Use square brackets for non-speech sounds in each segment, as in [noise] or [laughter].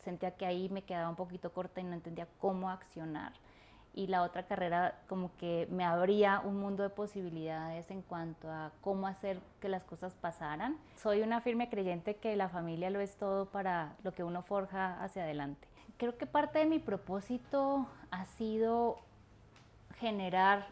sentía que ahí me quedaba un poquito corta y no entendía cómo accionar. Y la otra carrera como que me abría un mundo de posibilidades en cuanto a cómo hacer que las cosas pasaran. Soy una firme creyente que la familia lo es todo para lo que uno forja hacia adelante. Creo que parte de mi propósito ha sido generar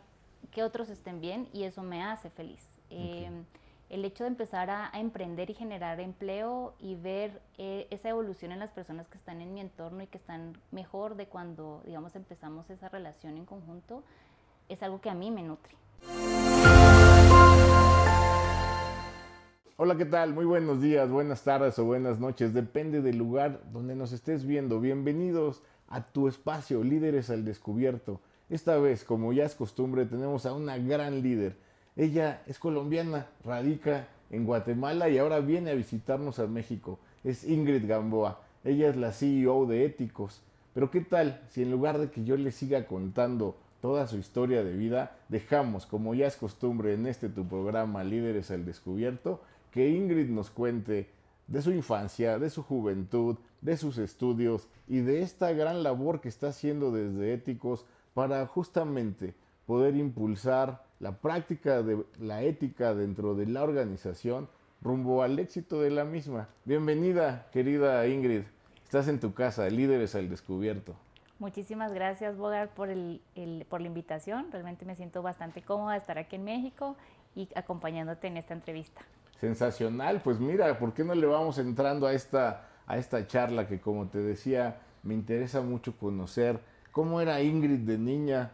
que otros estén bien y eso me hace feliz. Em, el hecho de empezar a, emprender y generar empleo y ver eh, esa evolución en las personas que están en mi entorno y que están mejor de cuando, digamos, empezamos esa relación en conjunto, es algo que a mí me nutre. Hola, ¿qué tal? Muy buenos días, buenas tardes o buenas noches, depende del lugar donde nos estés viendo. Bienvenidos a tu espacio Líderes al Descubierto. Esta vez, como ya es costumbre, tenemos a una gran líder ella es colombiana, radica en Guatemala y ahora viene a visitarnos a México. Es Ingrid Gamboa. Ella es la CEO de Éticos. Pero ¿qué tal si en lugar de que yo le siga contando toda su historia de vida, dejamos, como ya es costumbre en este tu programa Líderes al Descubierto, que Ingrid nos cuente de su infancia, de su juventud, de sus estudios y de esta gran labor que está haciendo desde Éticos para justamente poder impulsar la práctica de la ética dentro de la organización rumbo al éxito de la misma. Bienvenida, querida Ingrid. Estás en tu casa, Líderes al Descubierto. Muchísimas gracias, Bogart, por, el, por la invitación. Realmente me siento bastante cómoda de estar aquí en México y acompañándote en esta entrevista. Sensacional, pues mira, ¿por qué no le vamos entrando a esta, a esta charla que como te decía, me interesa mucho conocer cómo era Ingrid de niña,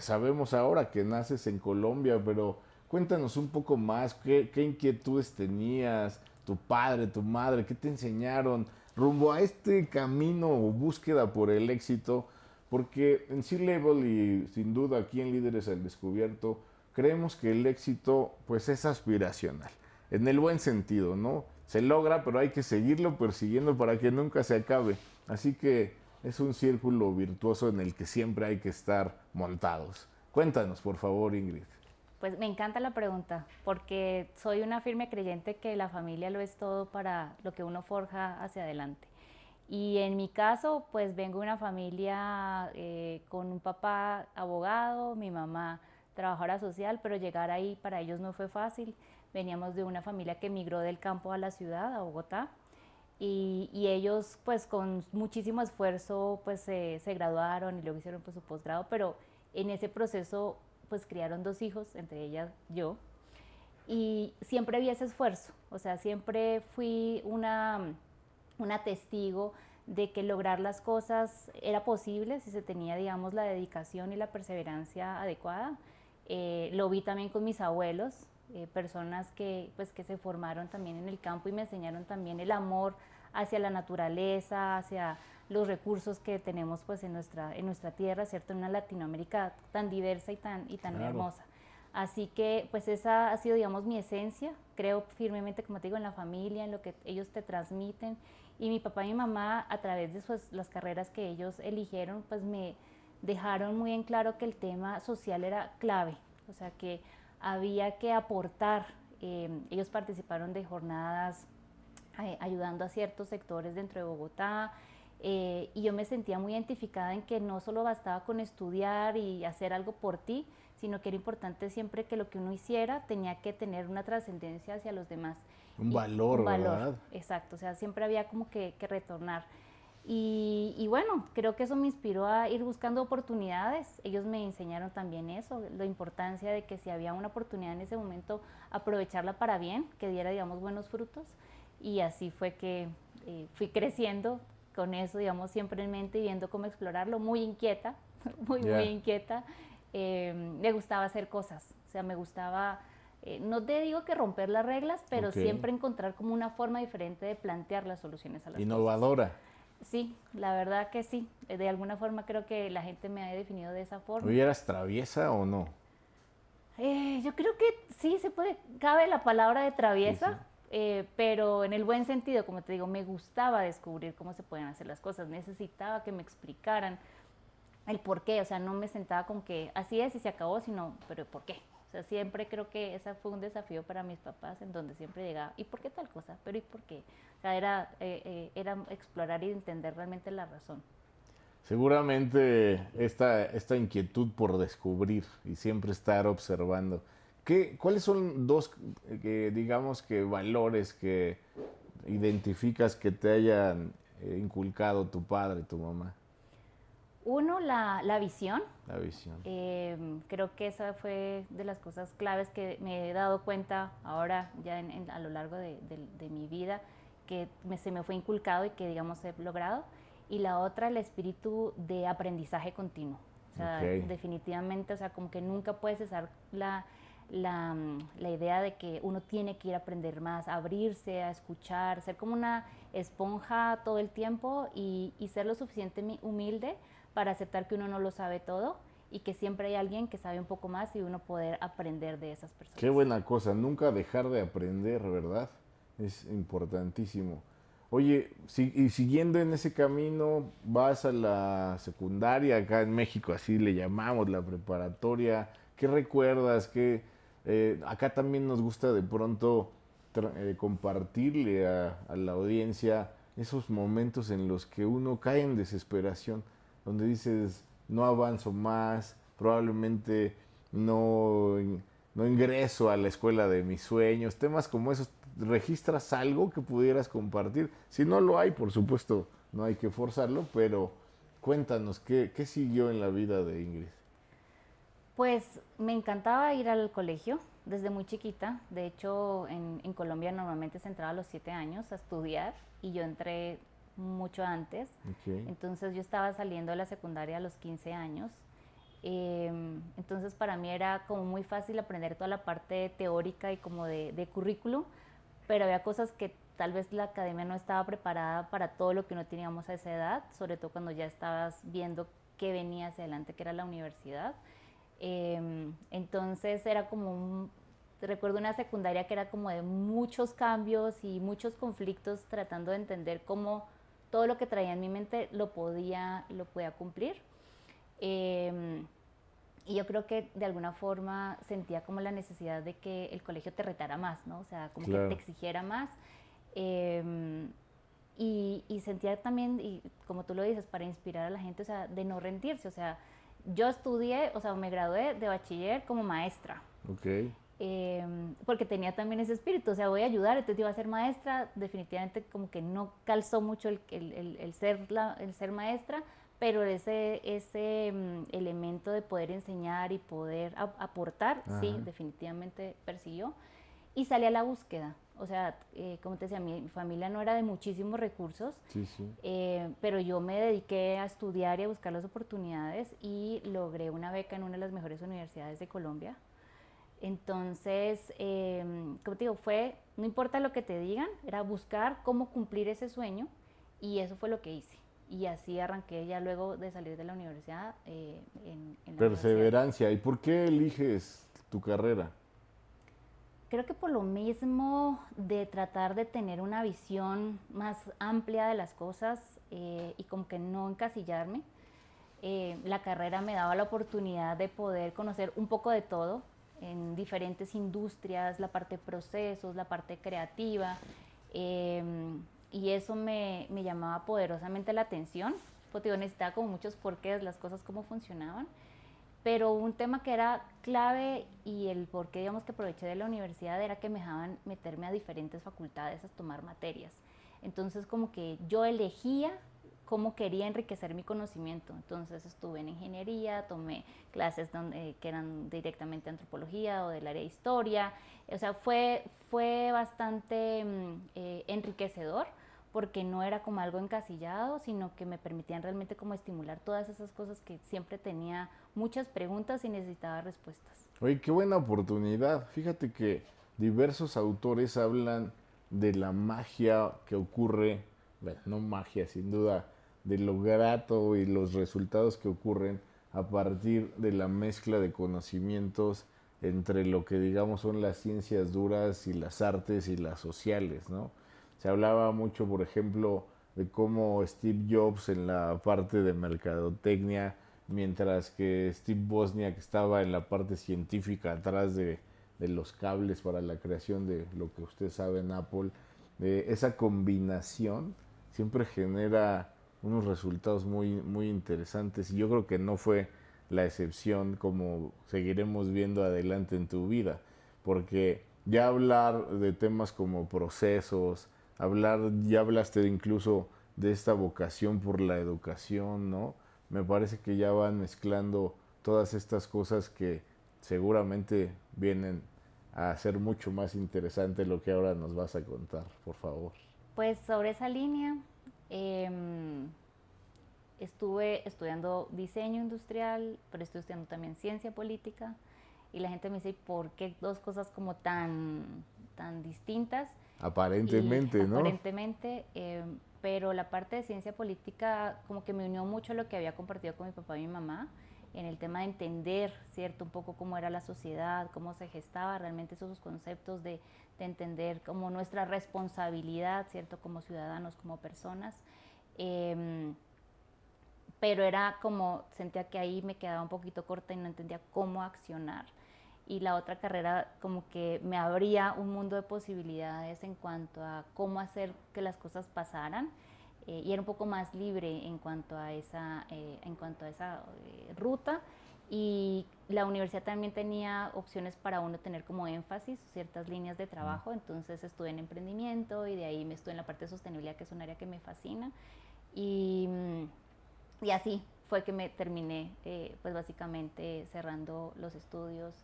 sabemos ahora que naces en Colombia, pero cuéntanos un poco más, ¿qué, inquietudes tenías, tu padre, tu madre, qué te enseñaron rumbo a este camino o búsqueda por el éxito, porque en C-Level y sin duda aquí en Líderes al Descubierto, creemos que el éxito pues es aspiracional, en el buen sentido, ¿no? Se logra, pero hay que seguirlo persiguiendo para que nunca se acabe. Así que es un círculo virtuoso en el que siempre hay que estar montados. Cuéntanos, por favor, Ingrid. Pues me encanta la pregunta, porque soy una firme creyente que la familia lo es todo para lo que uno forja hacia adelante. Y en mi caso, pues vengo de una familia eh, con un papá abogado, mi mamá trabajadora social, pero llegar ahí para ellos no fue fácil. Veníamos de una familia que emigró del campo a la ciudad, a Bogotá, y, ellos pues con muchísimo esfuerzo pues se graduaron y luego hicieron pues su posgrado, pero en ese proceso pues criaron dos hijos, entre ellas yo, y siempre había ese esfuerzo, o sea, siempre fui una, una testigo de que lograr las cosas era posible si se tenía, digamos, la dedicación y la perseverancia adecuada. Eh, lo vi también con mis abuelos, eh, personas que, pues, que se formaron también en el campo y me enseñaron también el amor hacia la naturaleza, hacia los recursos que tenemos pues, en, nuestra, en nuestra tierra, ¿cierto? En una Latinoamérica tan diversa y tan, y tan hermosa. Así que pues esa ha sido, digamos, mi esencia. Creo firmemente, como te digo, en la familia, en lo que ellos te transmiten. Y mi papá y mi mamá, a través de sus, las carreras que ellos eligieron, pues me dejaron muy en claro que el tema social era clave. O sea, que había que aportar. Em, ellos participaron de jornadas eh, ayudando a ciertos sectores dentro de Bogotá. Eh, y yo me sentía muy identificada en que no solo bastaba con estudiar y hacer algo por ti, sino que era importante siempre que lo que uno hiciera tenía que tener una trascendencia hacia los demás. Un valor, un valor, ¿verdad? Exacto, o sea, siempre había como que, que retornar. Y, bueno, creo que eso me inspiró a ir buscando oportunidades. Ellos me enseñaron también eso, la importancia de que si había una oportunidad en ese momento, aprovecharla para bien, que diera, digamos, buenos frutos. Y así fue que eh, fui creciendo con eso, digamos, siempre en mente y viendo cómo explorarlo, muy inquieta, [laughs] muy, muy inquieta. Eh, me gustaba hacer cosas, o sea, me gustaba, eh, no te digo que romper las reglas, pero siempre encontrar como una forma diferente de plantear las soluciones a las Innovadora. Sí, la verdad que sí. De alguna forma creo que la gente me ha definido de esa forma. ¿Hoy eras traviesa o no? Eh, yo creo que sí, se puede, cabe la palabra de traviesa, eh, pero en el buen sentido, como te digo, me gustaba descubrir cómo se pueden hacer las cosas, necesitaba que me explicaran el por qué, o sea, no me sentaba con que así es y se acabó, sino, pero ¿por qué? O sea, siempre creo que ese fue un desafío para mis papás, en donde siempre llegaba, ¿y por qué tal cosa? ¿Pero y por qué? O sea, era, eh, eh, era explorar y entender realmente la razón. Seguramente esta, esta inquietud por descubrir y siempre estar observando. ¿Qué, ¿Cuáles son dos, eh, digamos que valores que identificas que te hayan inculcado tu padre, tu mamá? Uno, la, la visión. La visión. Em, creo que esa fue de las cosas claves que me he dado cuenta ahora, ya a lo largo de, mi vida, que se me fue inculcado y que, digamos, he logrado. Y la otra, el espíritu de aprendizaje continuo. O sea, definitivamente, o sea, como que nunca puedes cesar la, la, la, idea de que uno tiene que ir a aprender más, abrirse, a escuchar, ser como una esponja todo el tiempo y, y ser lo suficientemente humilde para aceptar que uno no lo sabe todo y que siempre hay alguien que sabe un poco más y uno poder aprender de esas personas. Qué buena cosa, nunca dejar de aprender, ¿verdad? Es importantísimo. Oye, y siguiendo en ese camino, vas a la secundaria, acá en México así le llamamos, la preparatoria. ¿Qué recuerdas? ¿Qué, eh, acá también nos gusta de pronto eh, compartirle a la audiencia esos momentos en los que uno cae en desesperación donde dices, no avanzo más, probablemente no, no ingreso a la escuela de mis sueños, temas como esos, registras algo que pudieras compartir. Si no lo hay, por supuesto, no hay que forzarlo, pero cuéntanos, ¿qué, qué siguió en la vida de Ingrid? Pues me encantaba ir al colegio desde muy chiquita. De hecho, en, en Colombia normalmente se entraba a los siete años a estudiar y yo entré mucho antes. Entonces yo estaba saliendo de la secundaria a los 15 años. Em, entonces para mí era como muy fácil aprender toda la parte teórica y como de, de currículum, pero había cosas que tal vez la academia no estaba preparada para todo lo que no teníamos a esa edad, sobre todo cuando ya estabas viendo qué venía hacia adelante, que era la universidad. Em, entonces era como un, recuerdo una secundaria que era como de muchos cambios y muchos conflictos tratando de entender cómo todo lo que traía en mi mente lo podía, lo podía cumplir. Em, y yo creo que de alguna forma sentía como la necesidad de que el colegio te retara más, ¿no? O sea, como que te exigiera más. Em, y, y, sentía también, y como tú lo dices, para inspirar a la gente, o sea, de no rendirse. O sea, yo estudié, o sea, me gradué de bachiller como maestra. Ok. Em, porque tenía también ese espíritu, o sea, voy a ayudar, entonces iba a ser maestra, definitivamente como que no calzó mucho el, el, el, ser, la, el ser maestra, pero ese, ese mm, elemento de poder enseñar y poder aportar, sí, definitivamente persiguió. Y salí a la búsqueda, o sea, eh, como te decía, mi, familia no era de muchísimos recursos, sí, sí. Eh, pero yo me dediqué a estudiar y a buscar las oportunidades y logré una beca en una de las mejores universidades de Colombia, entonces, em, como te digo, fue, no importa lo que te digan, era buscar cómo cumplir ese sueño y eso fue lo que hice. Y así arranqué ya luego de salir de la universidad. Eh, en, Perseverancia. ¿Y por qué eliges tu carrera? Creo que por lo mismo de tratar de tener una visión más amplia de las cosas eh, y como que no encasillarme. Eh, la carrera me daba la oportunidad de poder conocer un poco de todo, en diferentes industrias, la parte de procesos, la parte creativa, em, y eso me, me, llamaba poderosamente la atención, porque yo necesitaba como muchos porqués, las cosas cómo funcionaban, pero un tema que era clave y el por qué digamos que aproveché de la universidad era que me dejaban meterme a diferentes facultades a tomar materias. Entonces como que yo elegía cómo quería enriquecer mi conocimiento. Entonces estuve en ingeniería, tomé clases donde, que eran directamente antropología o del área de historia. O sea, fue, fue bastante mm, eh, enriquecedor porque no era como algo encasillado, sino que me permitían realmente como estimular todas esas cosas que siempre tenía muchas preguntas y necesitaba respuestas. Oye, qué buena oportunidad. Fíjate que diversos autores hablan de la magia que ocurre, bueno, no magia, sin duda, de lo grato y los resultados que ocurren a partir de la mezcla de conocimientos entre lo que digamos son las ciencias duras y las artes y las sociales, ¿no? Se hablaba mucho, por ejemplo, de cómo Steve Jobs en la parte de mercadotecnia mientras que Steve Bosniak estaba en la parte científica atrás de, los cables para la creación de lo que usted sabe en Apple. esa combinación siempre genera unos resultados muy, muy interesantes y yo creo que no fue la excepción como seguiremos viendo adelante en tu vida, porque ya hablar de temas como procesos, hablar, ya hablaste incluso de esta vocación por la educación, ¿no? Me parece que ya van mezclando todas estas cosas que seguramente vienen a ser mucho más interesante lo que ahora nos vas a contar, por favor. Pues sobre esa línea, em, estuve estudiando diseño industrial, pero estoy estudiando también ciencia política y la gente me dice, ¿por qué dos cosas como tan, tan distintas? Aparentemente, ¿no? Aparentemente, eh, pero la parte de ciencia política como que me unió mucho a lo que había compartido con mi papá y mi mamá en el tema de entender, ¿cierto? Un poco cómo era la sociedad, cómo se gestaba realmente esos conceptos de, de entender como nuestra responsabilidad, ¿cierto? Como ciudadanos, como personas. Eh, pero era como, sentía que ahí me quedaba un poquito corta y no entendía cómo accionar. Y la otra carrera como que me abría un mundo de posibilidades en cuanto a cómo hacer que las cosas pasaran. Eh, y era un poco más libre en cuanto a esa, eh, en cuanto a esa eh, ruta. Y la universidad también tenía opciones para uno tener como énfasis ciertas líneas de trabajo. Entonces estuve en emprendimiento y de ahí me estuve en la parte de sostenibilidad, que es un área que me fascina. Y mm, y así fue que me terminé, pues básicamente cerrando los estudios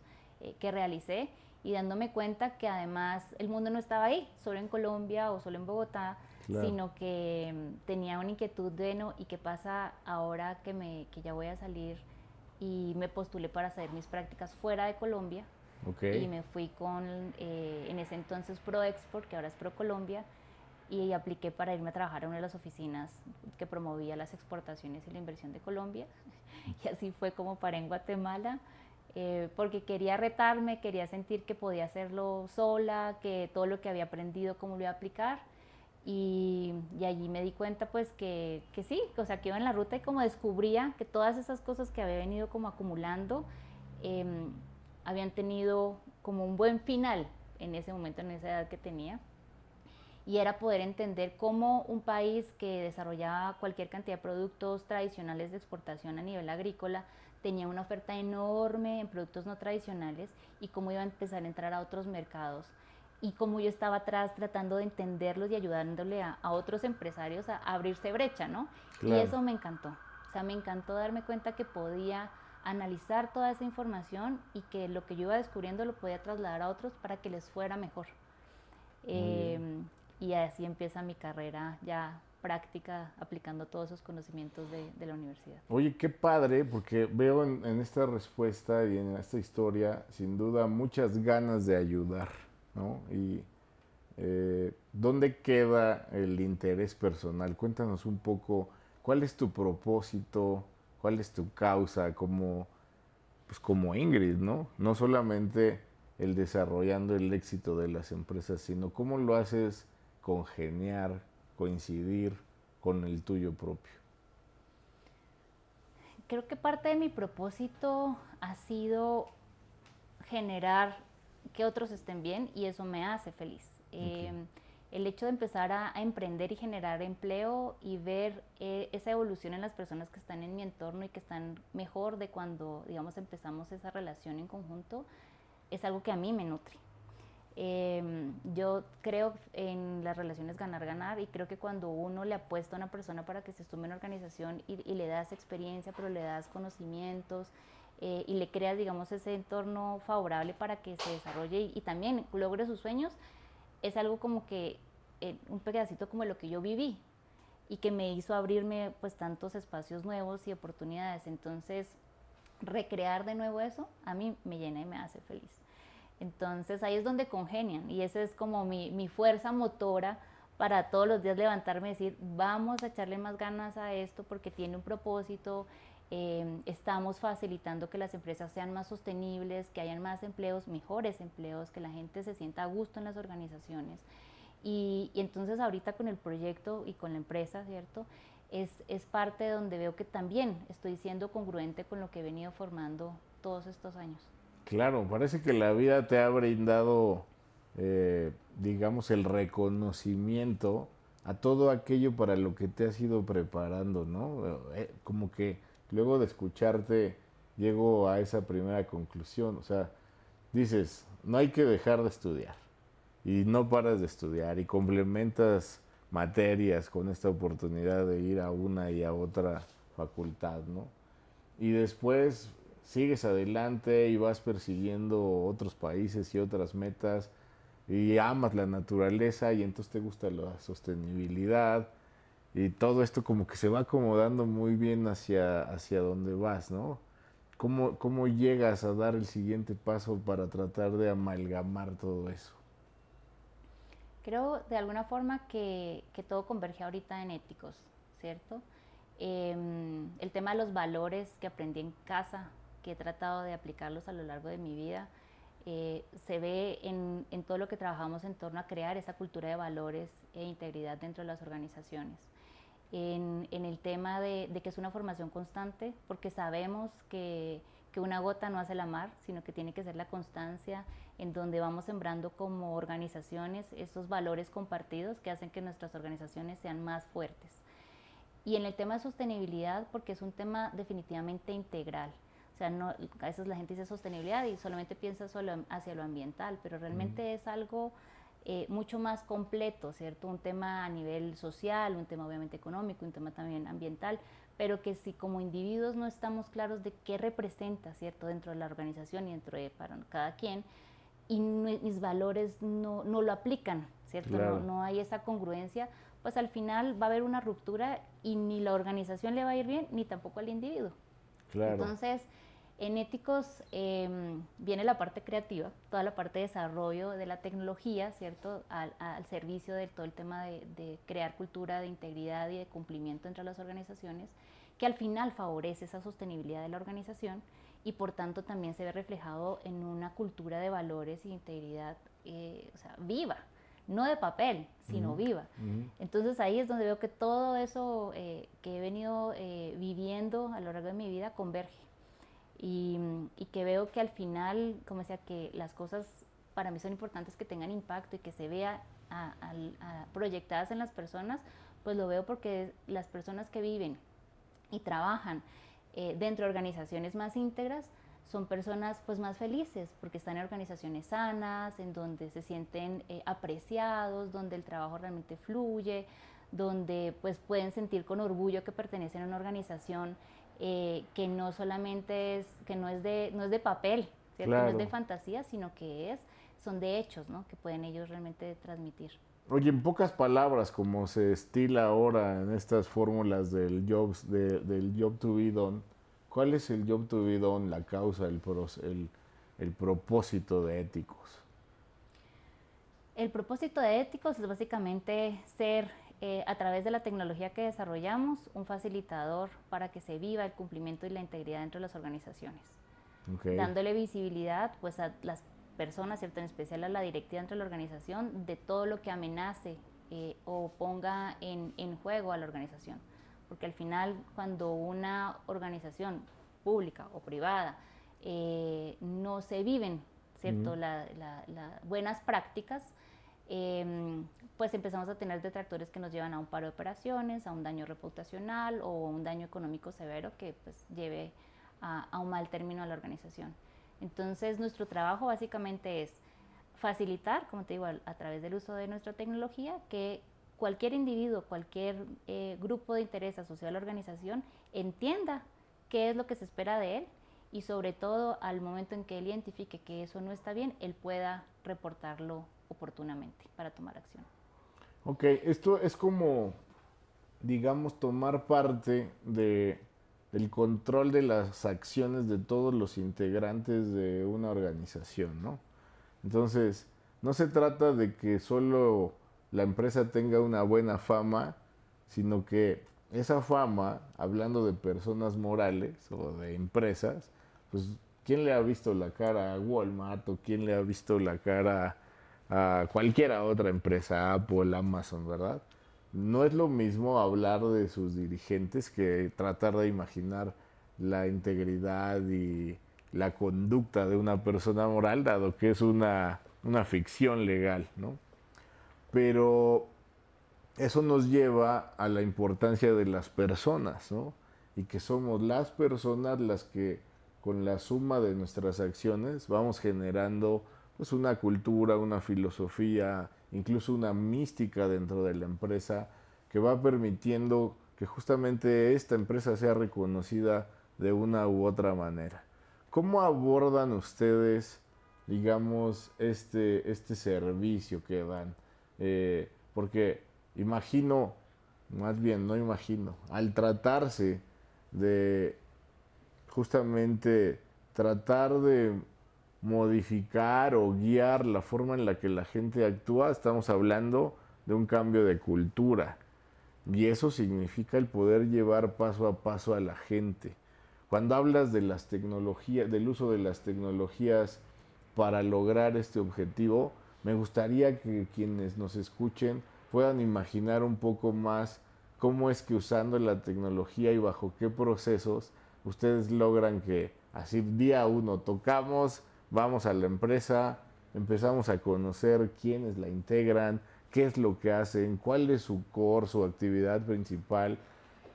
que realicé y dándome cuenta que además el mundo no estaba ahí, solo en Colombia o solo en Bogotá, sino que mm, tenía una inquietud de, no, ¿y qué pasa ahora que, me, que ya voy a salir? Y me postulé para hacer mis prácticas fuera de Colombia. Y me fui con, eh, en ese entonces Pro Export, que ahora es Pro Colombia, y apliqué para irme a trabajar a una de las oficinas que promovía las exportaciones y la inversión de Colombia. [laughs] Y así fue como paré en Guatemala, eh, porque quería retarme, quería sentir que podía hacerlo sola, que todo lo que había aprendido, cómo lo iba a aplicar. Y, allí me di cuenta pues que, que, sí, o sea, que iba en la ruta y como descubría que todas esas cosas que había venido como acumulando em, habían tenido como un buen final en ese momento, en esa edad que tenía y era poder entender cómo un país que desarrollaba cualquier cantidad de productos tradicionales de exportación a nivel agrícola tenía una oferta enorme en productos no tradicionales y cómo iba a empezar a entrar a otros mercados y cómo yo estaba atrás tratando de entenderlos y ayudándole a, otros empresarios a, abrirse brecha, ¿no? Y eso me encantó. O sea, me encantó darme cuenta que podía analizar toda esa información y que lo que yo iba descubriendo lo podía trasladar a otros para que les fuera mejor y así empieza mi carrera ya práctica aplicando todos esos conocimientos de, la universidad. Oye, qué padre, porque veo en, esta respuesta y en esta historia, sin duda, muchas ganas de ayudar, ¿no? Y eh, ¿dónde queda el interés personal? Cuéntanos un poco, ¿cuál es tu propósito? ¿Cuál es tu causa? Como, pues como Ingrid, ¿no? No solamente el desarrollando el éxito de las empresas, sino cómo lo haces congeniar, coincidir con el tuyo propio? Creo que parte de mi propósito ha sido generar que otros estén bien y eso me hace feliz. Em, el hecho de empezar a, emprender y generar empleo y ver eh, esa evolución en las personas que están en mi entorno y que están mejor de cuando, digamos, empezamos esa relación en conjunto, es algo que a mí me nutre. Em, yo creo en las relaciones ganar-ganar y creo que cuando uno le apuesta a una persona para que se sume en una organización y, le das experiencia, pero le das conocimientos eh, y le creas, digamos, ese entorno favorable para que se desarrolle y, también logre sus sueños, es algo como que eh, un pedacito como lo que yo viví y que me hizo abrirme pues tantos espacios nuevos y oportunidades. Entonces, recrear de nuevo eso a mí me llena y me hace feliz. Entonces ahí es donde congenian y esa es como mi, fuerza motora para todos los días levantarme y decir, vamos a echarle más ganas a esto porque tiene un propósito, em, estamos facilitando que las empresas sean más sostenibles, que hayan más empleos, mejores empleos, que la gente se sienta a gusto en las organizaciones. Y, entonces ahorita con el proyecto y con la empresa, ¿cierto? es, es parte donde veo que también estoy siendo congruente con lo que he venido formando todos estos años. Claro, parece que la vida te ha brindado, eh, digamos, el reconocimiento a todo aquello para lo que te has ido preparando, ¿no? Eh, como que luego de escucharte llego a esa primera conclusión, o sea, dices, no hay que dejar de estudiar y no paras de estudiar y complementas materias con esta oportunidad de ir a una y a otra facultad, ¿no? Y después sigues adelante y vas persiguiendo otros países y otras metas y amas la naturaleza y entonces te gusta la sostenibilidad y todo esto como que se va acomodando muy bien hacia, hacia donde vas, ¿no? ¿Cómo, ¿Cómo llegas a dar el siguiente paso para tratar de amalgamar todo eso? Creo de alguna forma que, que todo converge ahorita en éticos, ¿cierto? Em, el tema de los valores que aprendí en casa, que he tratado de aplicarlos a lo largo de mi vida, eh, se ve en, en, todo lo que trabajamos en torno a crear esa cultura de valores e integridad dentro de las organizaciones. En, en el tema de, de, que es una formación constante, porque sabemos que, que, una gota no hace la mar, sino que tiene que ser la constancia en donde vamos sembrando como organizaciones esos valores compartidos que hacen que nuestras organizaciones sean más fuertes. Y en el tema de sostenibilidad, porque es un tema definitivamente integral. O sea, no, a veces la gente dice sostenibilidad y solamente piensa solo hacia lo ambiental, pero realmente es algo eh, mucho más completo, ¿cierto? Un tema a nivel social, un tema obviamente económico, un tema también ambiental, pero que si como individuos no estamos claros de qué representa, ¿cierto? Dentro de la organización y dentro de para cada quien, y mis valores no, no lo aplican, ¿cierto? Claro. No, no hay esa congruencia, pues al final va a haber una ruptura y ni la organización le va a ir bien, ni tampoco al individuo. Claro. Entonces, en éticos eh, viene la parte creativa, toda la parte de desarrollo de la tecnología, ¿cierto? Al, al servicio de todo el tema de, de, crear cultura de integridad y de cumplimiento entre las organizaciones, que al final favorece esa sostenibilidad de la organización y por tanto también se ve reflejado en una cultura de valores y integridad eh, o sea, viva, no de papel, sino uh -huh. viva. Uh -huh. Entonces ahí es donde veo que todo eso eh, que he venido eh, viviendo a lo largo de mi vida converge y, que veo que al final, como decía, que las cosas para mí son importantes que tengan impacto y que se vea proyectadas en las personas, pues lo veo porque las personas que viven y trabajan eh, dentro de organizaciones más íntegras son personas pues más felices porque están en organizaciones sanas, en donde se sienten eh, apreciados, donde el trabajo realmente fluye, donde pues pueden sentir con orgullo que pertenecen a una organización eh, que no solamente es, que no es de, no es de papel, ¿cierto? Claro. no es de fantasía, sino que es, son de hechos, ¿no? que pueden ellos realmente transmitir. Oye, en pocas palabras, como se estila ahora en estas fórmulas del, jobs, de, del job to be done, ¿cuál es el job to be done, la causa, el, el, el propósito de éticos? El propósito de éticos es básicamente ser eh, a través de la tecnología que desarrollamos, un facilitador para que se viva el cumplimiento y la integridad dentro de las organizaciones. Okay. Dándole visibilidad pues, a las personas, ¿cierto? en especial a la directiva dentro de la organización, de todo lo que amenace eh, o ponga en, en, juego a la organización. Porque al final, cuando una organización pública o privada eh, no se viven ¿cierto? Mm. La, la, la buenas prácticas, eh, pues empezamos a tener detractores que nos llevan a un paro de operaciones, a un daño reputacional o un daño económico severo que pues lleve a, a un mal término a la organización. Entonces nuestro trabajo básicamente es facilitar, como te digo, a, a través del uso de nuestra tecnología, que cualquier individuo, cualquier eh, grupo de interés asociado a la organización entienda qué es lo que se espera de él y sobre todo al momento en que él identifique que eso no está bien, él pueda reportarlo oportunamente para tomar acción. Ok, esto es como, digamos, tomar parte de, del control de las acciones de todos los integrantes de una organización, ¿no? Entonces, no se trata de que solo la empresa tenga una buena fama, sino que esa fama, hablando de personas morales o de empresas, pues, ¿quién le ha visto la cara a Walmart o quién le ha visto la cara a cualquiera otra empresa, Apple, Amazon, ¿verdad? no es lo mismo hablar de sus dirigentes que tratar de imaginar la integridad y la conducta de una persona moral, dado que es una, una ficción legal, ¿no? Pero eso nos lleva a la importancia de las personas, ¿no? Y que somos las personas las que con la suma de nuestras acciones vamos generando pues una cultura, una filosofía, incluso una mística dentro de la empresa que va permitiendo que justamente esta empresa sea reconocida de una u otra manera. ¿Cómo abordan ustedes, digamos, este, este servicio que dan? Eh, porque imagino, más bien no imagino, al tratarse de justamente tratar de modificar o guiar la forma en la que la gente actúa, estamos hablando de un cambio de cultura. Y eso significa el poder llevar paso a paso a la gente. Cuando hablas de las tecnologías, del uso de las tecnologías para lograr este objetivo, me gustaría que quienes nos escuchen puedan imaginar un poco más cómo es que usando la tecnología y bajo qué procesos ustedes logran que así día uno tocamos, vamos a la empresa, empezamos a conocer quiénes la integran, qué es lo que hacen, cuál es su core, su actividad principal,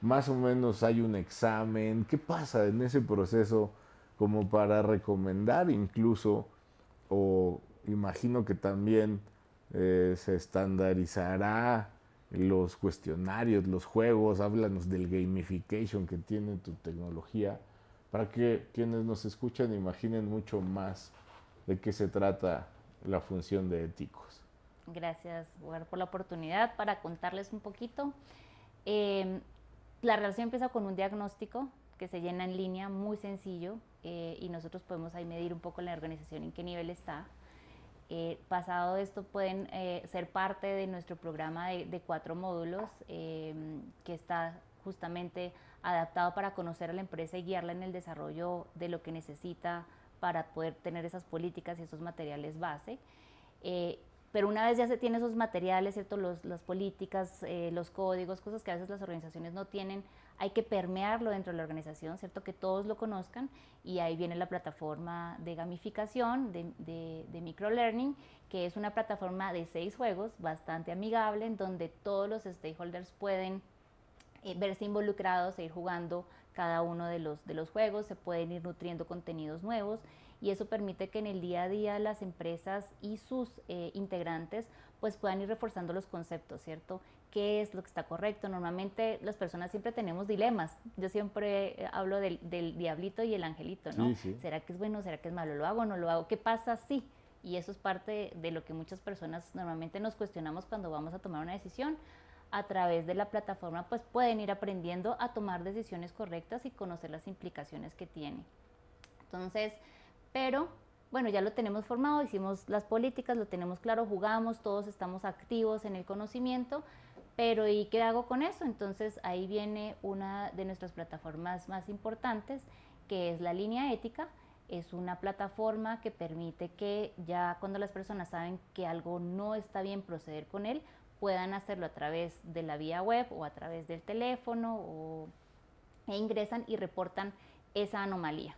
más o menos hay un examen, qué pasa en ese proceso como para recomendar incluso, o imagino que también eh, se estandarizará los cuestionarios, los juegos, háblanos del gamification que tiene tu tecnología para que quienes nos escuchan imaginen mucho más de qué se trata la función de éticos. Gracias, por la oportunidad para contarles un poquito. Em, la relación empieza con un diagnóstico que se llena en línea, muy sencillo, eh, y nosotros podemos ahí medir un poco la organización en qué nivel está. Eh, pasado esto pueden eh, ser parte de nuestro programa de, de cuatro módulos em, que está justamente adaptado para conocer a la empresa y guiarla en el desarrollo de lo que necesita para poder tener esas políticas y esos materiales base. Eh, pero una vez ya se tiene esos materiales, ¿cierto? Los, las políticas, eh, los códigos, cosas que a veces las organizaciones no tienen, hay que permearlo dentro de la organización, ¿cierto? Que todos lo conozcan y ahí viene la plataforma de gamificación, de, de, de microlearning, que es una plataforma de seis juegos bastante amigable en donde todos los stakeholders pueden eh, verse involucrados e ir jugando cada uno de los, de los juegos, se pueden ir nutriendo contenidos nuevos y eso permite que en el día a día las empresas y sus eh, integrantes pues puedan ir reforzando los conceptos, ¿cierto? ¿Qué es lo que está correcto? Normalmente las personas siempre tenemos dilemas. Yo siempre eh, hablo del, del diablito y el angelito, ¿no? ¿Será que es bueno? ¿Será que es malo? ¿Lo hago o no lo hago? ¿Qué pasa si? Y eso es parte de lo que muchas personas normalmente nos cuestionamos cuando vamos a tomar una decisión a través de la plataforma pues pueden ir aprendiendo a tomar decisiones correctas y conocer las implicaciones que tiene. Entonces, pero bueno, ya lo tenemos formado, hicimos las políticas, lo tenemos claro, jugamos, todos estamos activos en el conocimiento, pero ¿y qué hago con eso? Entonces ahí viene una de nuestras plataformas más importantes, que es la línea ética. Es una plataforma que permite que ya cuando las personas saben que algo no está bien proceder con él, puedan hacerlo a través de la vía web o a través del teléfono o, e ingresan y reportan esa anomalía.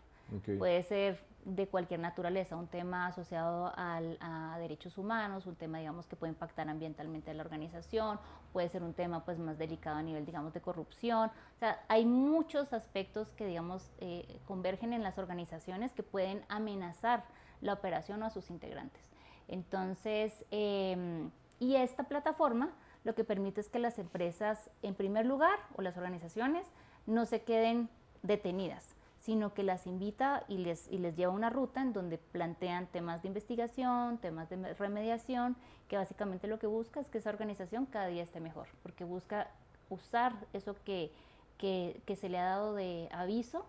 Puede ser de cualquier naturaleza, un tema asociado a derechos humanos, un tema, digamos, que puede impactar ambientalmente a la organización, puede ser un tema, pues, más delicado a nivel, digamos, de corrupción. O sea, hay muchos aspectos que, digamos, eh, convergen en las organizaciones que pueden amenazar la operación o a sus integrantes. Entonces, eh, y esta plataforma lo que permite es que las empresas, en primer lugar, o las organizaciones, no se queden detenidas, sino que las invita y les, y les lleva una ruta en donde plantean temas de investigación, temas de remediación, que básicamente lo que busca es que esa organización cada día esté mejor, porque busca usar eso que, que, se le ha dado de aviso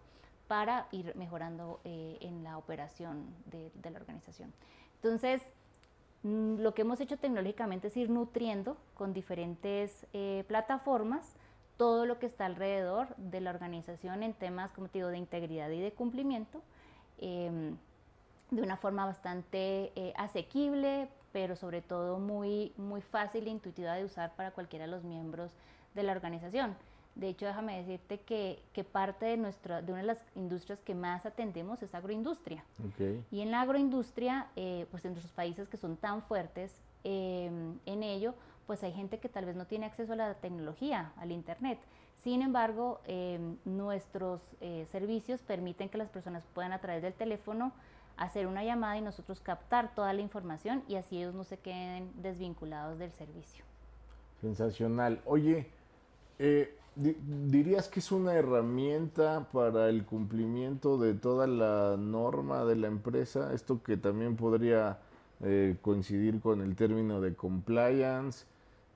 para ir mejorando eh, en la operación de, de la organización. Entonces, lo que hemos hecho tecnológicamente es ir nutriendo con diferentes eh, plataformas todo lo que está alrededor de la organización en temas, como te de integridad y de cumplimiento, em, de una forma bastante eh, asequible, pero sobre todo muy, muy fácil e intuitiva de usar para cualquiera de los miembros de la organización. De hecho, déjame decirte que, que, parte de, nuestra, de una de las industrias que más atendemos es agroindustria. Y en la agroindustria, eh, pues en nuestros países que son tan fuertes eh, en ello, pues hay gente que tal vez no tiene acceso a la tecnología, al Internet. Sin embargo, eh, nuestros servicios permiten que las personas puedan a través del teléfono hacer una llamada y nosotros captar toda la información y así ellos no se queden desvinculados del servicio. Sensacional. Oye, eh, ¿Dirías que es una herramienta para el cumplimiento de toda la norma de la empresa? Esto que también podría eh, coincidir con el término de compliance.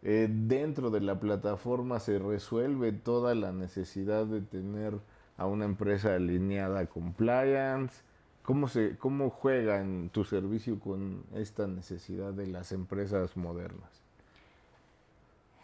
Eh, dentro de la plataforma se resuelve toda la necesidad de tener a una empresa alineada a compliance. ¿Cómo, se, ¿Cómo juega en tu servicio con esta necesidad de las empresas modernas?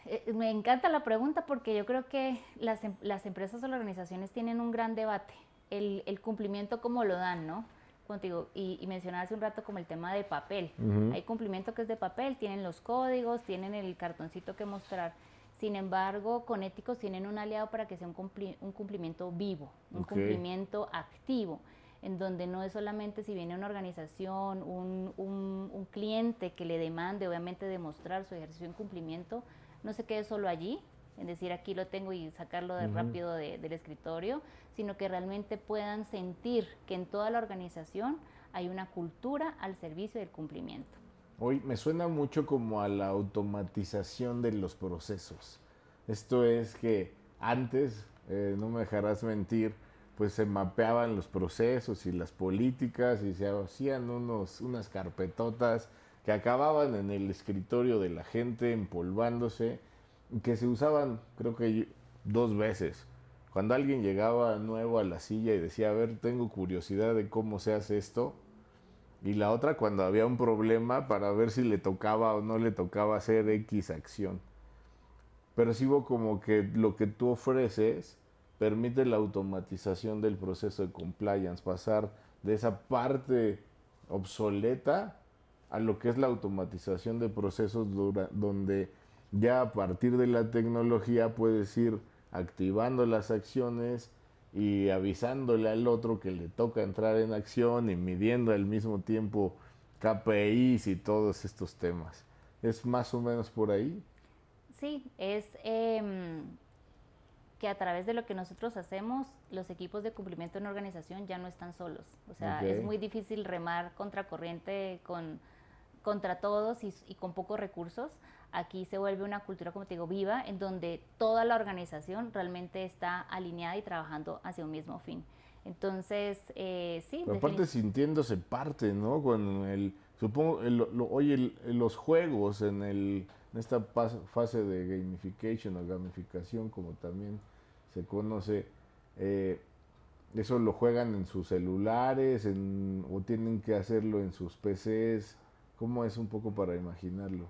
Eh, me encanta la pregunta porque yo creo que las, em, las empresas o las organizaciones tienen un gran debate. El, el cumplimiento como lo dan, ¿no? Contigo, y, y mencionaba hace un rato como el tema de papel. Hay cumplimiento que es de papel, tienen los códigos, tienen el cartoncito que mostrar. Sin embargo, con éticos tienen un aliado para que sea un, un cumplimiento vivo, un cumplimiento activo, en donde no es solamente si viene una organización, un, un, un cliente que le demande, obviamente, demostrar su ejercicio en cumplimiento, no se quede solo allí, en decir aquí lo tengo y sacarlo de rápido del escritorio, sino que realmente puedan sentir que en toda la organización hay una cultura al servicio del cumplimiento. Hoy me suena mucho como a la automatización de los procesos. Esto es que antes, eh, no me dejarás mentir, pues se mapeaban los procesos y las políticas y se hacían unos, unas carpetotas que acababan en el escritorio de la gente empolvándose, que se usaban creo que dos veces. Cuando alguien llegaba nuevo a la silla y decía, a ver, tengo curiosidad de cómo se hace esto, y la otra cuando había un problema para ver si le tocaba o no le tocaba hacer X acción. Percibo como que lo que tú ofreces permite la automatización del proceso de compliance, pasar de esa parte obsoleta a lo que es la automatización de procesos donde ya a partir de la tecnología puedes ir activando las acciones y avisándole al otro que le toca entrar en acción y midiendo al mismo tiempo KPIs y todos estos temas. ¿Es más o menos por ahí? Sí, es em, que a través de lo que nosotros hacemos, los equipos de cumplimiento en organización ya no están solos. O sea, es muy difícil remar contracorriente con contra todos y, con pocos recursos. Aquí se vuelve una cultura, como te digo, viva, en donde toda la organización realmente está alineada y trabajando hacia un mismo fin. Entonces, eh, sí. aparte sintiéndose parte, ¿no? Con el, supongo, el, oye, los juegos en, el, en esta fase de gamification o gamificación, como también se conoce, eh, eso lo juegan en sus celulares en, o tienen que hacerlo en sus PCs ¿Cómo es un poco para imaginarlo?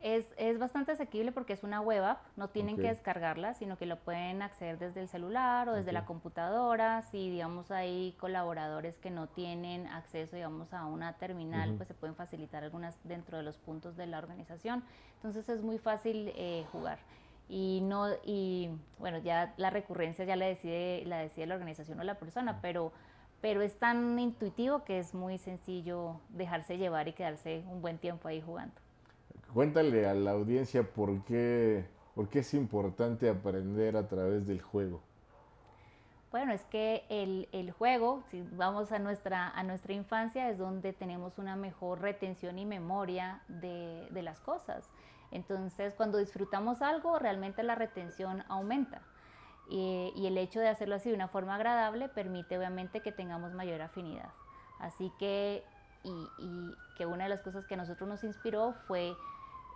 Es, es, bastante asequible porque es una web app, no tienen que descargarla, sino que lo pueden acceder desde el celular o desde la computadora. Si, digamos, hay colaboradores que no tienen acceso, digamos, a una terminal, pues se pueden facilitar algunas dentro de los puntos de la organización. Entonces es muy fácil eh, jugar. Y no y bueno, ya la recurrencia ya la decide la decide la organización o la persona, pero pero es tan intuitivo que es muy sencillo dejarse llevar y quedarse un buen tiempo ahí jugando. Cuéntale a la audiencia por qué, por qué es importante aprender a través del juego. Bueno, es que el, el, juego, si vamos a nuestra, a nuestra infancia, es donde tenemos una mejor retención y memoria de, de las cosas. Entonces, cuando disfrutamos algo, realmente la retención aumenta. Y, el hecho de hacerlo así de una forma agradable permite obviamente que tengamos mayor afinidad. Así que, y, que una de las cosas que a nosotros nos inspiró fue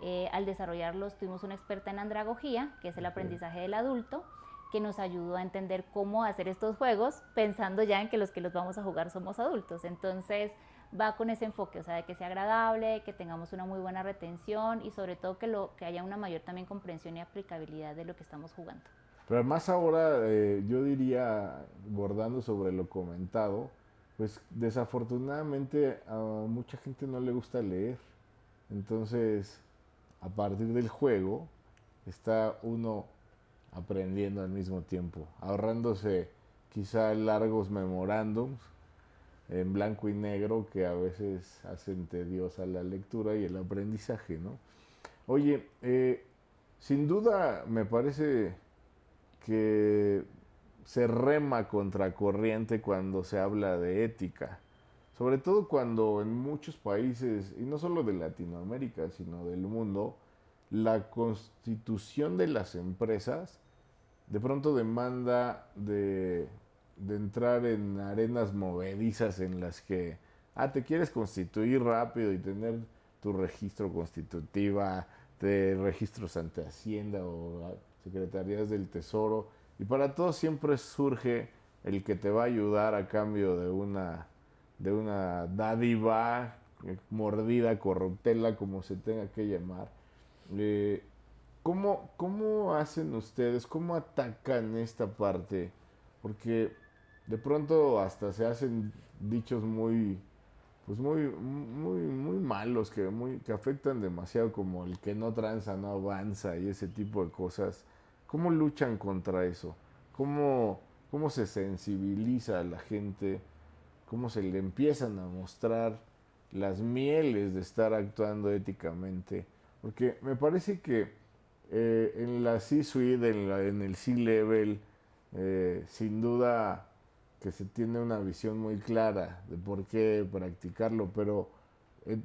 eh, al desarrollarlos, tuvimos una experta en andragogía, que es el aprendizaje del adulto, que nos ayudó a entender cómo hacer estos juegos pensando ya en que los que los vamos a jugar somos adultos. Entonces va con ese enfoque, o sea, de que sea agradable, que tengamos una muy buena retención y sobre todo que, lo, que haya una mayor también comprensión y aplicabilidad de lo que estamos jugando. Pero además ahora eh, yo diría, bordando sobre lo comentado, pues desafortunadamente a mucha gente no le gusta leer. Entonces, a partir del juego, está uno aprendiendo al mismo tiempo, ahorrándose quizá largos memorándums en blanco y negro que a veces hacen tediosa la lectura y el aprendizaje, ¿no? Oye, eh, sin duda me parece que se rema contracorriente cuando se habla de ética, sobre todo cuando en muchos países, y no solo de Latinoamérica, sino del mundo, la constitución de las empresas de pronto demanda de, entrar en arenas movedizas en las que, ah, te quieres constituir rápido y tener tu registro constitutiva, de registros ante Hacienda o secretarías del Tesoro, y para todo siempre surge el que te va a ayudar a cambio de una, de una dádiva, eh, mordida, corruptela, como se tenga que llamar. Eh, ¿cómo, ¿Cómo hacen ustedes? ¿Cómo atacan esta parte? Porque de pronto hasta se hacen dichos muy pues muy muy muy malos que muy que afectan demasiado como el que no tranza no avanza y ese tipo de cosas. Cómo luchan contra eso cómo cómo se sensibiliza a la gente cómo se le empiezan a mostrar las mieles de estar actuando éticamente porque me parece que eh, en la C-Suite, en, el C-Level, eh, sin duda que se tiene una visión muy clara de por qué practicarlo, pero eh,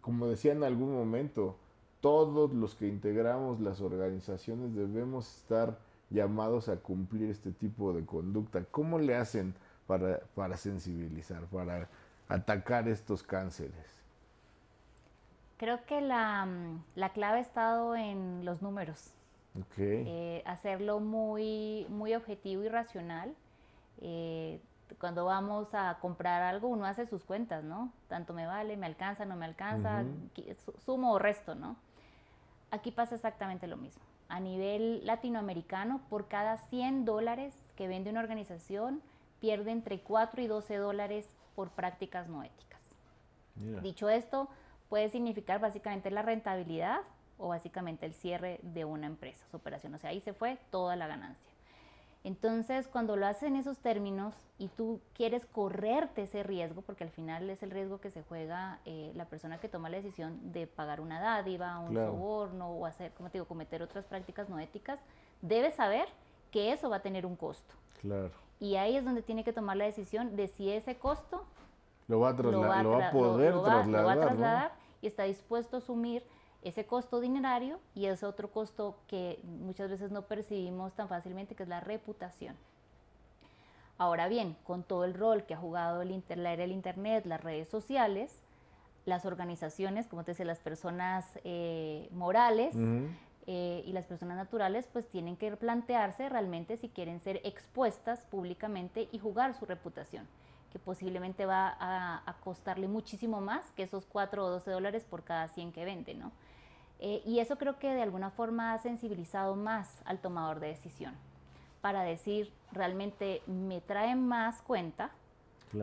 como decía en algún momento, todos los que integramos las organizaciones debemos estar llamados a cumplir este tipo de conducta. ¿Cómo le hacen para, para sensibilizar, para atacar estos cánceres? Creo que la, mm, la clave ha estado en los números. Eh, hacerlo muy, muy objetivo y racional. Eh, cuando vamos a comprar algo, uno hace sus cuentas, ¿no? Tanto me vale, me alcanza, no me alcanza, sumo o resto, ¿no? Aquí pasa exactamente lo mismo. A nivel latinoamericano, por cada 100 dólares que vende una organización, pierde entre 4 y 12 dólares por prácticas no éticas. Dicho esto, puede significar básicamente la rentabilidad o básicamente el cierre de una empresa, su operación. O sea, ahí se fue toda la ganancia. Entonces, cuando lo haces en esos términos y tú quieres correrte ese riesgo, porque al final es el riesgo que se juega eh, la persona que toma la decisión de pagar una dádiva, un soborno o hacer, como te digo, cometer otras prácticas no éticas, debes saber que eso va a tener un costo. Claro. Y ahí es donde tiene que tomar la decisión de si ese costo lo va a, poder trasladar. y está dispuesto a asumir ese costo dinerario y ese otro costo que muchas veces no percibimos tan fácilmente, que es la reputación. Ahora bien, con todo el rol que ha jugado el la era del Internet, las redes sociales, las organizaciones, como te decía, las personas eh, morales eh, y las personas naturales, pues tienen que plantearse realmente si quieren ser expuestas públicamente y jugar su reputación que posiblemente va a, costarle muchísimo más que esos 4 o 12 dólares por cada 100 que vende, ¿no? Eh, y eso creo que de alguna forma ha sensibilizado más al tomador de decisión para decir, realmente me trae más cuenta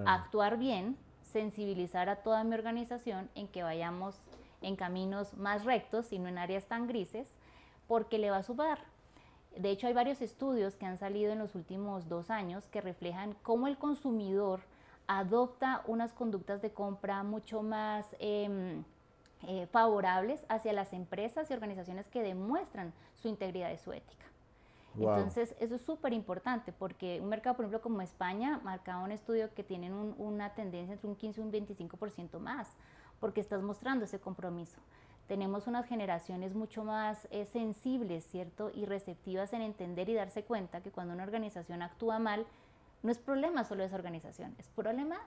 actuar bien, sensibilizar a toda mi organización en que vayamos en caminos más rectos y no en áreas tan grises, porque le va a sumar. De hecho, hay varios estudios que han salido en los últimos dos años que reflejan cómo el consumidor adopta unas conductas de compra mucho más em, eh, favorables hacia las empresas y organizaciones que demuestran su integridad y su ética. Entonces, eso es súper importante porque un mercado, por ejemplo, como España, marcaba un estudio que tienen una tendencia entre un 15 y un 25% más, porque estás mostrando ese compromiso. Tenemos unas generaciones mucho más eh, sensibles, ¿cierto? Y receptivas en entender y darse cuenta que cuando una organización actúa mal, no es problema solo de esa organización, es problema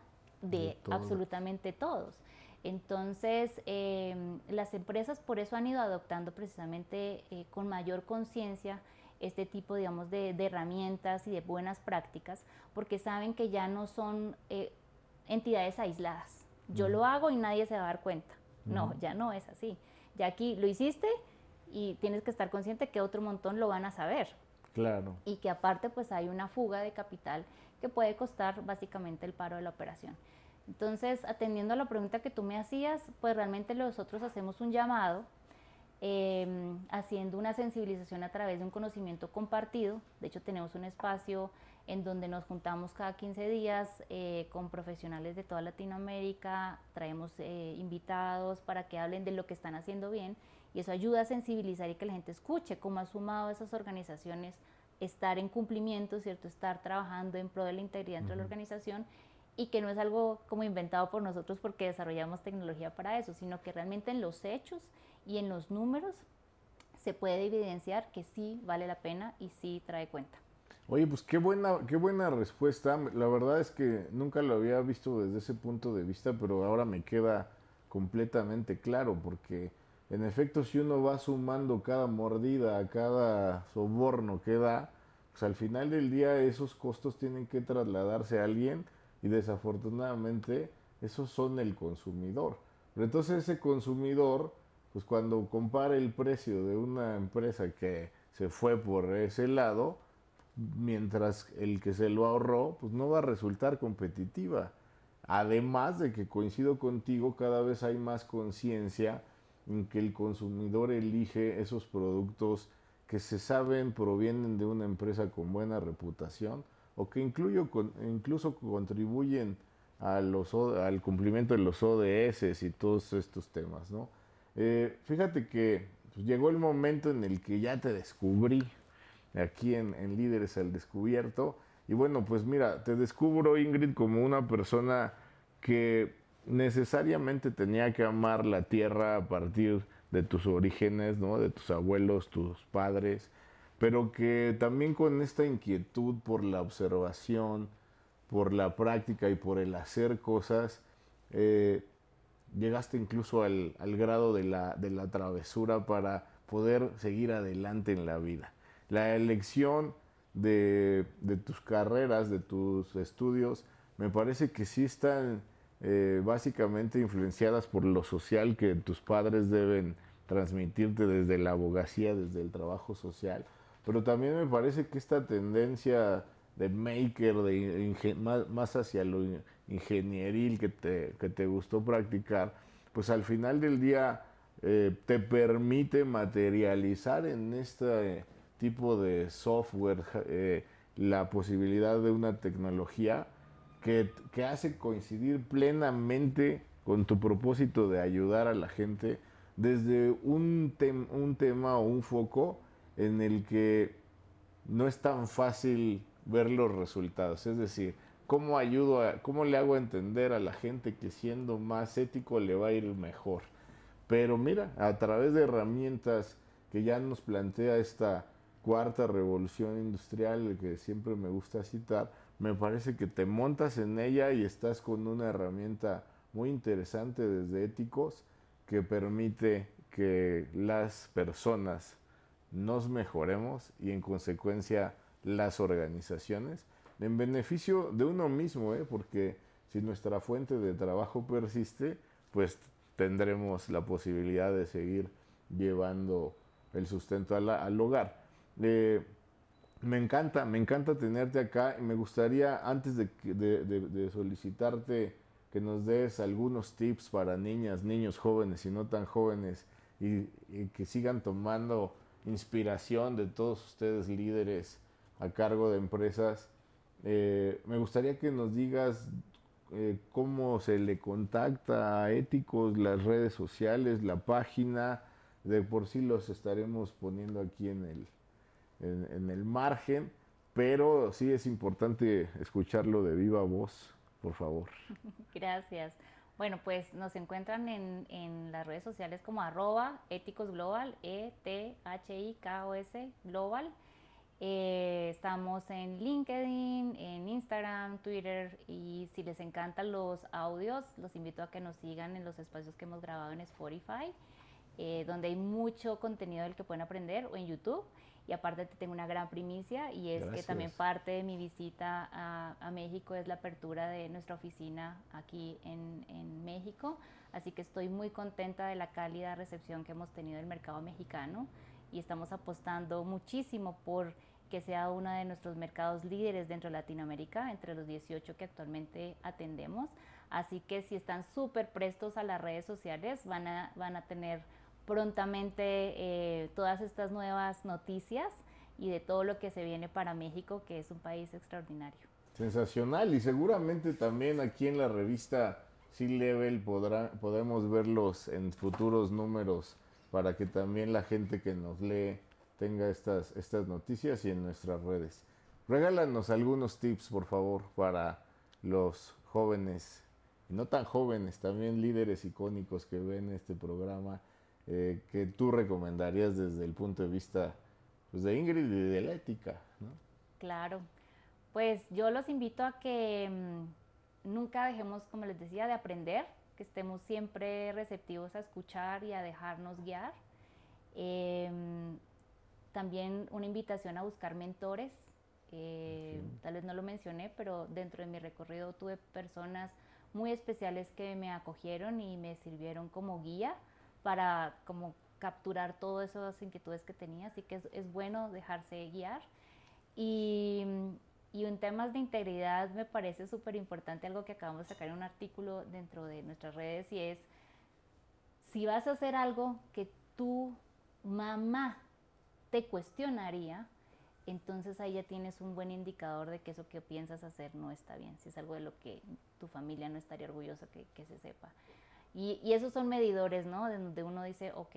de, absolutamente todos. Entonces, em, las empresas por eso han ido adoptando precisamente eh, con mayor conciencia este tipo, digamos, de, herramientas y de buenas prácticas, porque saben que ya no son eh, entidades aisladas. Yo lo hago y nadie se va a dar cuenta. No, ya no es así. Ya aquí lo hiciste y tienes que estar consciente que otro montón lo van a saber. Claro. Y que aparte pues hay una fuga de capital que puede costar básicamente el paro de la operación. Entonces, atendiendo a la pregunta que tú me hacías, pues realmente nosotros hacemos un llamado em, haciendo una sensibilización a través de un conocimiento compartido. De hecho, tenemos un espacio en donde nos juntamos cada 15 días eh, con profesionales de toda Latinoamérica, traemos eh, invitados para que hablen de lo que están haciendo bien y eso ayuda a sensibilizar y que la gente escuche cómo ha sumado esas organizaciones estar en cumplimiento, ¿cierto? Estar trabajando en pro de la integridad dentro de la organización y que no es algo como inventado por nosotros porque desarrollamos tecnología para eso, sino que realmente en los hechos y en los números se puede evidenciar que sí vale la pena y sí trae cuenta. Oye, pues qué buena, qué buena respuesta. La verdad es que nunca lo había visto desde ese punto de vista, pero ahora me queda completamente claro, porque en efecto si uno va sumando cada mordida, cada soborno que da, pues al final del día esos costos tienen que trasladarse a alguien y desafortunadamente esos son el consumidor. Pero entonces ese consumidor, pues cuando compara el precio de una empresa que se fue por ese lado, mientras el que se lo ahorró, pues no va a resultar competitiva. Además de que coincido contigo, cada vez hay más conciencia en que el consumidor elige esos productos que se saben provienen de una empresa con buena reputación o que incluyo, incluso contribuyen al cumplimiento de los ODS y todos estos temas, ¿no? Eh, fíjate que pues, llegó el momento en el que ya te descubrí aquí en, en Líderes al Descubierto. Y bueno, pues mira, te descubro, Ingrid, como una persona que necesariamente tenía que amar la tierra a partir de tus orígenes, ¿no? De tus abuelos, tus padres, pero que también con esta inquietud por la observación, por la práctica y por el hacer cosas, eh, llegaste incluso al, grado de la, de la travesura para poder seguir adelante en la vida. La elección de, de tus carreras, de tus estudios, me parece que sí están eh, básicamente influenciadas por lo social que tus padres deben transmitirte desde la abogacía, desde el trabajo social pero también me parece que esta tendencia de maker, de más, hacia lo ingenieril que te, que te gustó practicar, pues al final del día eh, te permite materializar en este tipo de software eh, la posibilidad de una tecnología que, que hace coincidir plenamente con tu propósito de ayudar a la gente desde un, un tema o un foco en el que no es tan fácil ver los resultados. Es decir, ¿cómo ayudo cómo le hago entender a la gente que siendo más ético le va a ir mejor? Pero mira, a través de herramientas que ya nos plantea esta cuarta revolución industrial que siempre me gusta citar, me parece que te montas en ella y estás con una herramienta muy interesante desde éticos que permite que las personas nos mejoremos y en consecuencia las organizaciones en beneficio de uno mismo, ¿eh? porque si nuestra fuente de trabajo persiste, pues tendremos la posibilidad de seguir llevando el sustento al hogar. Eh, me encanta, me encanta tenerte acá y me gustaría, antes de, de, solicitarte que nos des algunos tips para niñas, niños jóvenes y no tan jóvenes y que sigan tomando inspiración de todos ustedes líderes a cargo de empresas. Eh, me gustaría que nos digas eh, cómo se le contacta a Éticos, las redes sociales, la página. De por sí los estaremos poniendo aquí en el, en el margen, pero sí es importante escucharlo de viva voz, por favor. [laughs] Gracias. Bueno, pues nos encuentran en, en las redes sociales como arroba éticos global, E-T-H-I-K-O-S global. Eh, estamos en LinkedIn, en Instagram, Twitter y si les encantan los audios, los invito a que nos sigan en los espacios que hemos grabado en Spotify, eh, donde hay mucho contenido del que pueden aprender o en YouTube. Y aparte te tengo una gran primicia y es que también parte de mi visita a, México es la apertura de nuestra oficina aquí en, en, México. Así que estoy muy contenta de la cálida recepción que hemos tenido del mercado mexicano y estamos apostando muchísimo por que sea uno de nuestros mercados líderes dentro de Latinoamérica, entre los 18 que actualmente atendemos. Así que si están súper prestos a las redes sociales, van a, van a tener prontamente eh, todas estas nuevas noticias y de todo lo que se viene para México, que es un país extraordinario. Sensacional y seguramente también aquí en la revista C-Level podemos verlos en futuros números para que también la gente que nos lee tenga estas, estas noticias y en nuestras redes. Regálanos algunos tips, por favor, para los jóvenes, no tan jóvenes, también líderes icónicos que ven este programa, eh, que tú recomendarías desde el punto de vista pues, de Ingrid y de la ética. ¿no? Claro, pues yo los invito a que mm, nunca dejemos, como les decía, de aprender, que estemos siempre receptivos a escuchar y a dejarnos guiar. Em, también una invitación a buscar mentores. Eh, tal vez no lo mencioné, pero dentro de mi recorrido tuve personas muy especiales que me acogieron y me sirvieron como guía para como capturar todas esas inquietudes que tenía, así que es, bueno dejarse guiar. Y, y, en temas de integridad me parece súper importante algo que acabamos de sacar en un artículo dentro de nuestras redes y es, si vas a hacer algo que tu mamá te cuestionaría, entonces ahí ya tienes un buen indicador de que eso que piensas hacer no está bien, si es algo de lo que tu familia no estaría orgullosa que, que se sepa. Y, y, esos son medidores, ¿no? De donde uno dice, ok,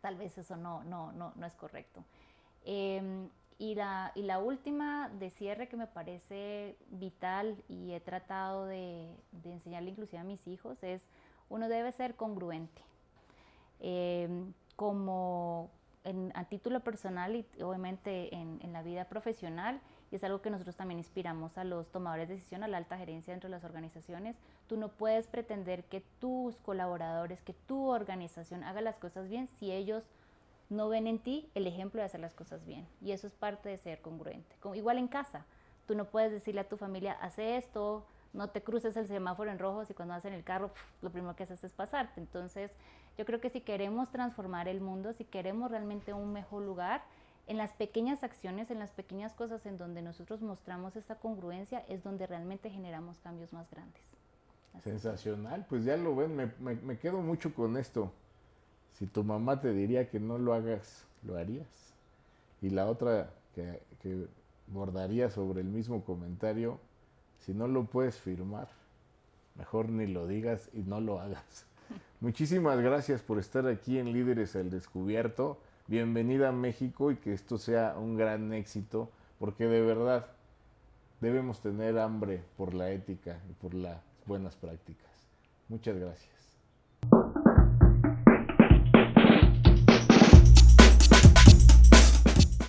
tal vez eso no, no, no, no es correcto. Em, y, la, y la última de cierre que me parece vital y he tratado de, de enseñarle inclusive a mis hijos es, uno debe ser congruente. Em, como, a título personal y obviamente en, en, la vida profesional, y es algo que nosotros también inspiramos a los tomadores de decisión, a la alta gerencia dentro de las organizaciones. Tú no puedes pretender que tus colaboradores, que tu organización haga las cosas bien si ellos no ven en ti el ejemplo de hacer las cosas bien. Y eso es parte de ser congruente. igual en casa, tú no puedes decirle a tu familia, hace esto, no te cruces el semáforo en rojo si cuando vas en el carro lo primero que haces es pasarte. Entonces, yo creo que si queremos transformar el mundo, si queremos realmente un mejor lugar, en las pequeñas acciones, en las pequeñas cosas en donde nosotros mostramos esta congruencia, es donde realmente generamos cambios más grandes. Sensacional, pues ya lo ven, me, me, quedo mucho con esto. Si tu mamá te diría que no lo hagas, ¿lo harías? Y la otra que, que bordaría sobre el mismo comentario, si no lo puedes firmar, mejor ni lo digas y no lo hagas. [laughs] Muchísimas gracias por estar aquí en Líderes al Descubierto. Bienvenida a México y que esto sea un gran éxito, porque de verdad debemos tener hambre por la ética y por las buenas prácticas. Muchas gracias.